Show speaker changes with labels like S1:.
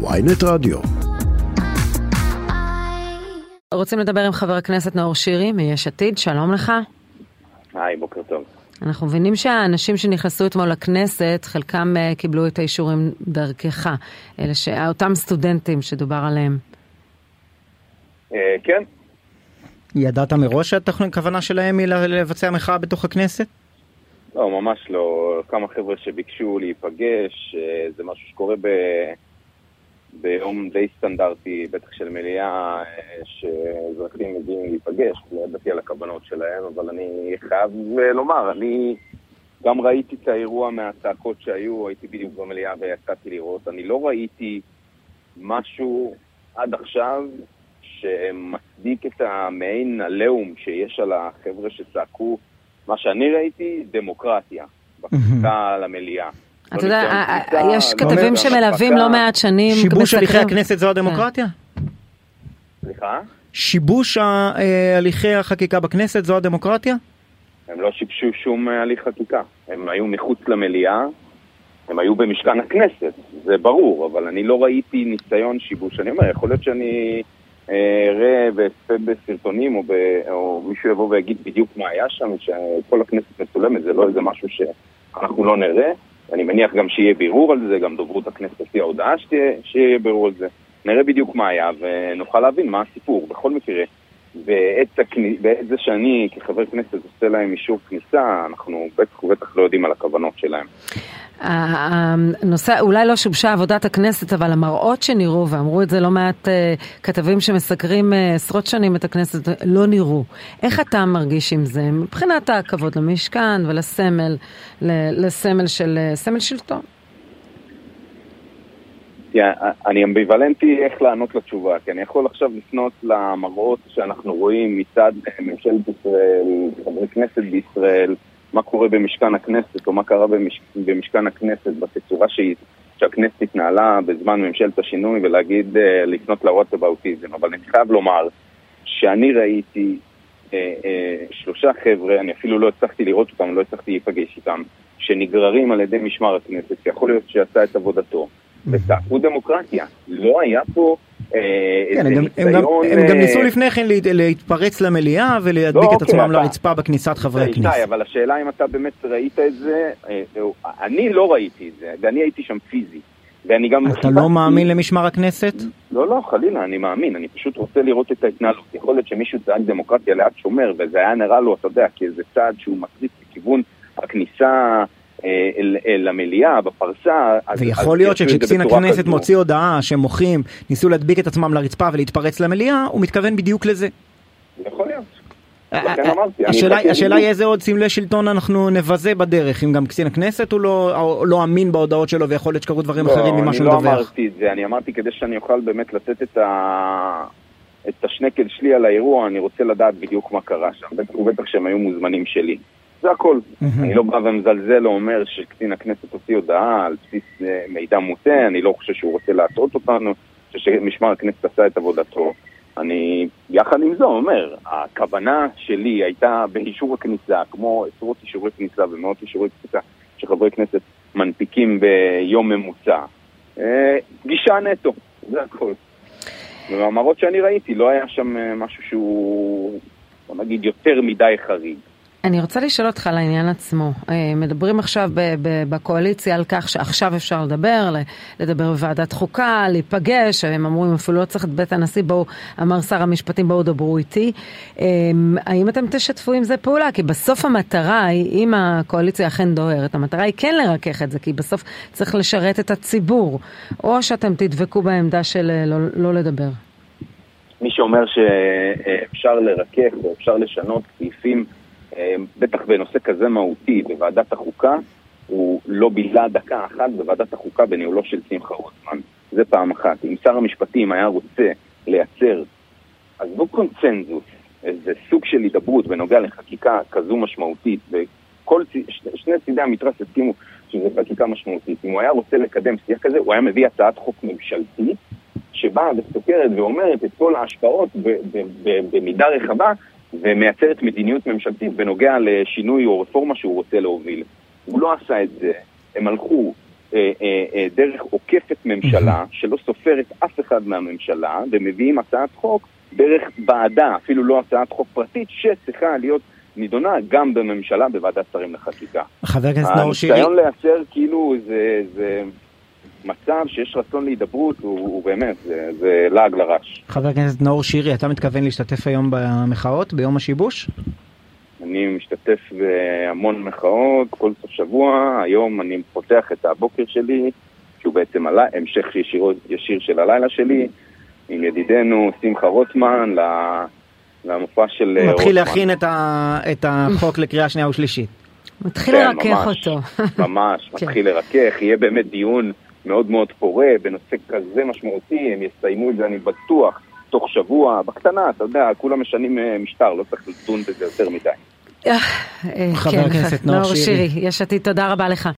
S1: ויינט רדיו.
S2: רוצים לדבר עם חבר הכנסת נאור שירי מיש עתיד, שלום לך.
S3: היי, בוקר טוב.
S2: אנחנו מבינים שהאנשים שנכנסו אתמול לכנסת, חלקם uh, קיבלו את האישורים דרכך, אלה ש... אותם סטודנטים שדובר עליהם.
S3: Uh, כן.
S4: ידעת מראש שהכוונה שלהם היא לבצע מחאה בתוך הכנסת?
S3: לא, ממש לא. כמה חבר'ה שביקשו להיפגש, uh, זה משהו שקורה ב... ביום די סטנדרטי, בטח של מליאה, שאזרחים מגיעים להיפגש, לא ידעתי על הכוונות שלהם, אבל אני חייב לומר, אני גם ראיתי את האירוע מהצעקות שהיו, הייתי בדיוק במליאה ויצאתי לראות, אני לא ראיתי משהו עד עכשיו שמצדיק את המעין עליהום שיש על החבר'ה שצעקו, מה שאני ראיתי, דמוקרטיה, בכניסה למליאה.
S2: אתה יודע, יש כתבים שמלווים לא מעט שנים.
S4: שיבוש הליכי הכנסת זו הדמוקרטיה?
S3: סליחה?
S4: שיבוש הליכי החקיקה בכנסת זו הדמוקרטיה?
S3: הם לא שיבשו שום הליך חקיקה. הם היו מחוץ למליאה, הם היו במשכן הכנסת, זה ברור, אבל אני לא ראיתי ניסיון שיבוש. אני אומר, יכול להיות שאני אראה ואצפה בסרטונים, או, ב, או מישהו יבוא ויגיד בדיוק מה היה שם, שכל הכנסת מצולמת, זה לא איזה משהו שאנחנו לא נראה. אני מניח גם שיהיה בירור על זה, גם דוברות הכנסת הוציאה הודעה שיהיה בירור על זה. נראה בדיוק מה היה ונוכל להבין מה הסיפור. בכל מקרה, בעת, הכני... בעת זה שאני כחבר כנסת עושה להם אישור כניסה, אנחנו בטח ובטח לא יודעים על הכוונות שלהם.
S2: הנושא, אולי לא שובשה עבודת הכנסת, אבל המראות שנראו, ואמרו את זה לא מעט uh, כתבים שמסקרים uh, עשרות שנים את הכנסת, לא נראו. איך אתה מרגיש עם זה, מבחינת הכבוד למשכן ולסמל, לסמל של, סמל שלטון?
S3: Yeah, אני אמביוולנטי איך לענות לתשובה, כי אני יכול עכשיו לפנות למראות שאנחנו רואים מצד ממשלת ישראל, חברי כנסת בישראל, מה קורה במשכן הכנסת, או מה קרה במש... במשכן הכנסת בתצורה שהיא, שהכנסת התנהלה בזמן ממשלת השינוי, ולהגיד, uh, לפנות לוואטסאפ האוטיזם. אבל אני חייב לומר שאני ראיתי uh, uh, שלושה חבר'ה, אני אפילו לא הצלחתי לראות אותם, לא הצלחתי להיפגש איתם, שנגררים על ידי משמר הכנסת, שיכול להיות שעשה את עבודתו, וצעקו דמוקרטיה. לא היה פה...
S4: כן, הם, הם, גם, הם גם ניסו לפני כן להתפרץ למליאה ולהדביק לא, את עצמם אוקיי, לרצפה בכניסת חברי הכנסת.
S3: איתי, אבל השאלה אם אתה באמת ראית את זה, אני לא ראיתי את זה, ואני הייתי שם פיזי. ואני גם...
S4: אתה לא מאמין למשמר הכנסת?
S3: לא, לא, חלילה, אני מאמין, אני פשוט רוצה לראות את ההתנהלות. יכול להיות שמישהו צעק דמוקרטיה ליד שומר, וזה היה נראה לו, אתה יודע, כאיזה צעד שהוא מטריץ בכיוון הכניסה למליאה, בפרסה.
S4: ויכול להיות שכשקצין הכנסת מוציא הודעה שמוחים ניסו להדביק את עצמם לרצפה ולהתפרץ למליאה, הוא מתכוון בדיוק לזה.
S3: יכול להיות.
S4: השאלה היא איזה עוד סמלי שלטון אנחנו נבזה בדרך, אם גם קצין הכנסת הוא לא, לא אמין בהודעות שלו ויכול להיות שקרו דברים אחרים ממה שהוא מדווח.
S3: לא, אני לא אמרתי את זה, אני אמרתי כדי שאני אוכל באמת לתת את, ה... את השנקל שלי על האירוע, אני רוצה לדעת בדיוק מה קרה שם, בטח ובטח שהם היו מוזמנים שלי. זה הכל. אני לא בא ומזלזל או אומר שקצין הכנסת הוציא הודעה על בסיס אה, מידע מוטה, אני לא חושב שהוא רוצה להטעות אותנו, אני חושב שמשמר הכנסת עשה את עבודתו. אני יחד עם זה אומר, הכוונה שלי הייתה באישור הכניסה, כמו עשרות אישורי כניסה ומאות אישורי כניסה שחברי כנסת מנפיקים ביום ממוצע. אה, פגישה נטו, זה הכל. במאמרות שאני ראיתי לא היה שם אה, משהו שהוא, בוא נגיד, יותר מדי חריג.
S2: אני רוצה לשאול אותך על העניין עצמו. אה, מדברים עכשיו בקואליציה על כך שעכשיו אפשר לדבר, לדבר בוועדת חוקה, להיפגש, הם אמרו אם אפילו לא צריך את בית הנשיא, בואו, אמר שר המשפטים, בואו דברו איתי. אה, האם אתם תשתפו עם זה פעולה? כי בסוף המטרה היא, אם הקואליציה אכן דוהרת, המטרה היא כן לרכך את זה, כי בסוף צריך לשרת את הציבור. או שאתם תדבקו בעמדה של אה, לא, לא לדבר.
S3: מי שאומר שאפשר לרכך ואפשר לשנות סעיפים אמ, בטח בנושא כזה מהותי בוועדת החוקה, הוא לא בילה דקה אחת בוועדת החוקה בניהולו של שמחה רוטמן. זה פעם אחת. אם שר המשפטים היה רוצה לייצר, עזבו קונצנזוס, איזה סוג של הידברות בנוגע לחקיקה כזו משמעותית, וכל שני צידי המתרס הסכימו שזו חקיקה משמעותית. אם הוא היה רוצה לקדם שיח כזה, הוא היה מביא הצעת חוק ממשלתית שבאה וסוקרת ואומרת את כל ההשפעות במידה רחבה ומייצרת מדיניות ממשלתית בנוגע לשינוי או רפורמה שהוא רוצה להוביל. הוא לא עשה את זה, הם הלכו אה, אה, אה, דרך עוקפת ממשלה, שלא סופרת אף אחד מהממשלה, ומביאים הצעת חוק דרך ועדה, אפילו לא הצעת חוק פרטית, שצריכה להיות נידונה גם בממשלה, בוועדת שרים לחקיקה.
S4: חבר הכנסת נאור שירי...
S3: הניסיון לייצר כאילו זה, זה מצב שיש רצון להידברות, הוא, הוא באמת, זה, זה לעג לרש.
S4: חבר הכנסת נאור שירי, אתה מתכוון להשתתף היום במחאות, ביום השיבוש?
S3: אני משתתף בהמון מחאות כל סוף שבוע, היום אני פותח את הבוקר שלי, שהוא בעצם הלי, המשך ישיר, ישיר של הלילה שלי, עם ידידנו שמחה רוטמן, למופע של
S4: רוטמן. מתחיל להכין את, ה, את החוק לקריאה שנייה ושלישית.
S2: מתחיל כן, לרכך אותו.
S3: ממש, כן. מתחיל לרכך, יהיה באמת דיון מאוד מאוד פורה בנושא כזה משמעותי, הם יסיימו את זה, אני בטוח, תוך שבוע, בקטנה, אתה יודע, כולם משנים אה, משטר, לא צריך לדון בזה יותר מדי.
S4: חבר כן, הכנסת נאור שירי.
S2: יש עתיד, תודה רבה לך.